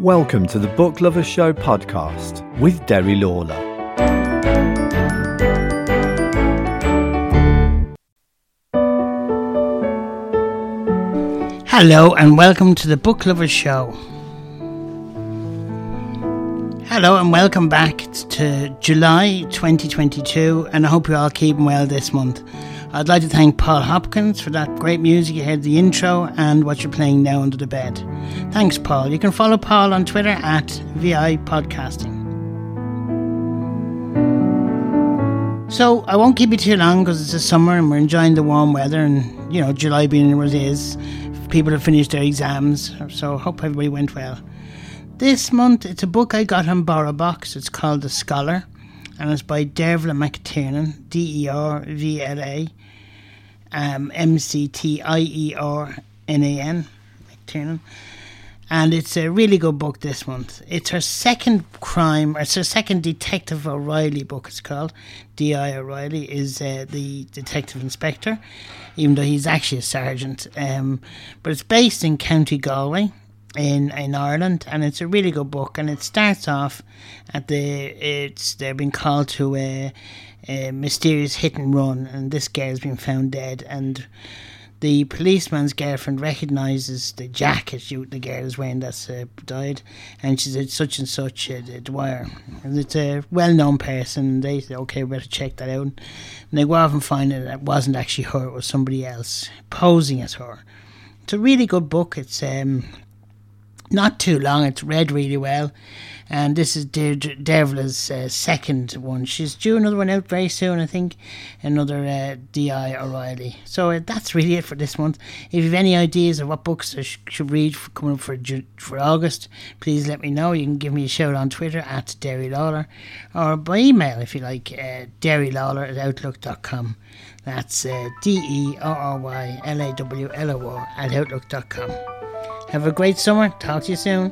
Welcome to the Book Lovers Show podcast with Derry Lawlor. Hello and welcome to the Book Lovers Show. Hello and welcome back to July 2022, and I hope you're all keeping well this month. I'd like to thank Paul Hopkins for that great music you heard the intro and what you're playing now under the bed. Thanks, Paul. You can follow Paul on Twitter at VI Podcasting. So I won't keep you too long because it's the summer and we're enjoying the warm weather and you know July being what it is. People have finished their exams, so hope everybody went well. This month it's a book I got on BorrowBox. It's called The Scholar and it's by Dervla McTiernan, D E R V L A um, M C T I E R N A N, And it's a really good book this month. It's her second crime, it's her second Detective O'Reilly book, it's called. D.I. O'Reilly is uh, the detective inspector, even though he's actually a sergeant. Um, but it's based in County Galway in in Ireland, and it's a really good book. And it starts off at the it's they've been called to a, a mysterious hit and run, and this girl has been found dead. And the policeman's girlfriend recognizes the jacket the girl is wearing that's uh, died, and she said such and such uh, Dwyer. And it's a well known person. They say, okay, we better check that out. And they go off and find that it wasn't actually her, it was somebody else posing as her. It's a really good book. It's um, not too long. It's read really well. And this is De- Dervla's uh, second one. She's due another one out very soon, I think. Another uh, D.I. O'Reilly. So uh, that's really it for this month. If you have any ideas of what books I sh- should read for coming up for for August, please let me know. You can give me a shout on Twitter at Derry Lawlor or by email if you like, uh, derrylawlor at outlook.com. That's uh, D E R R Y L A W L O R at outlook.com. Have a great summer. Talk to you soon.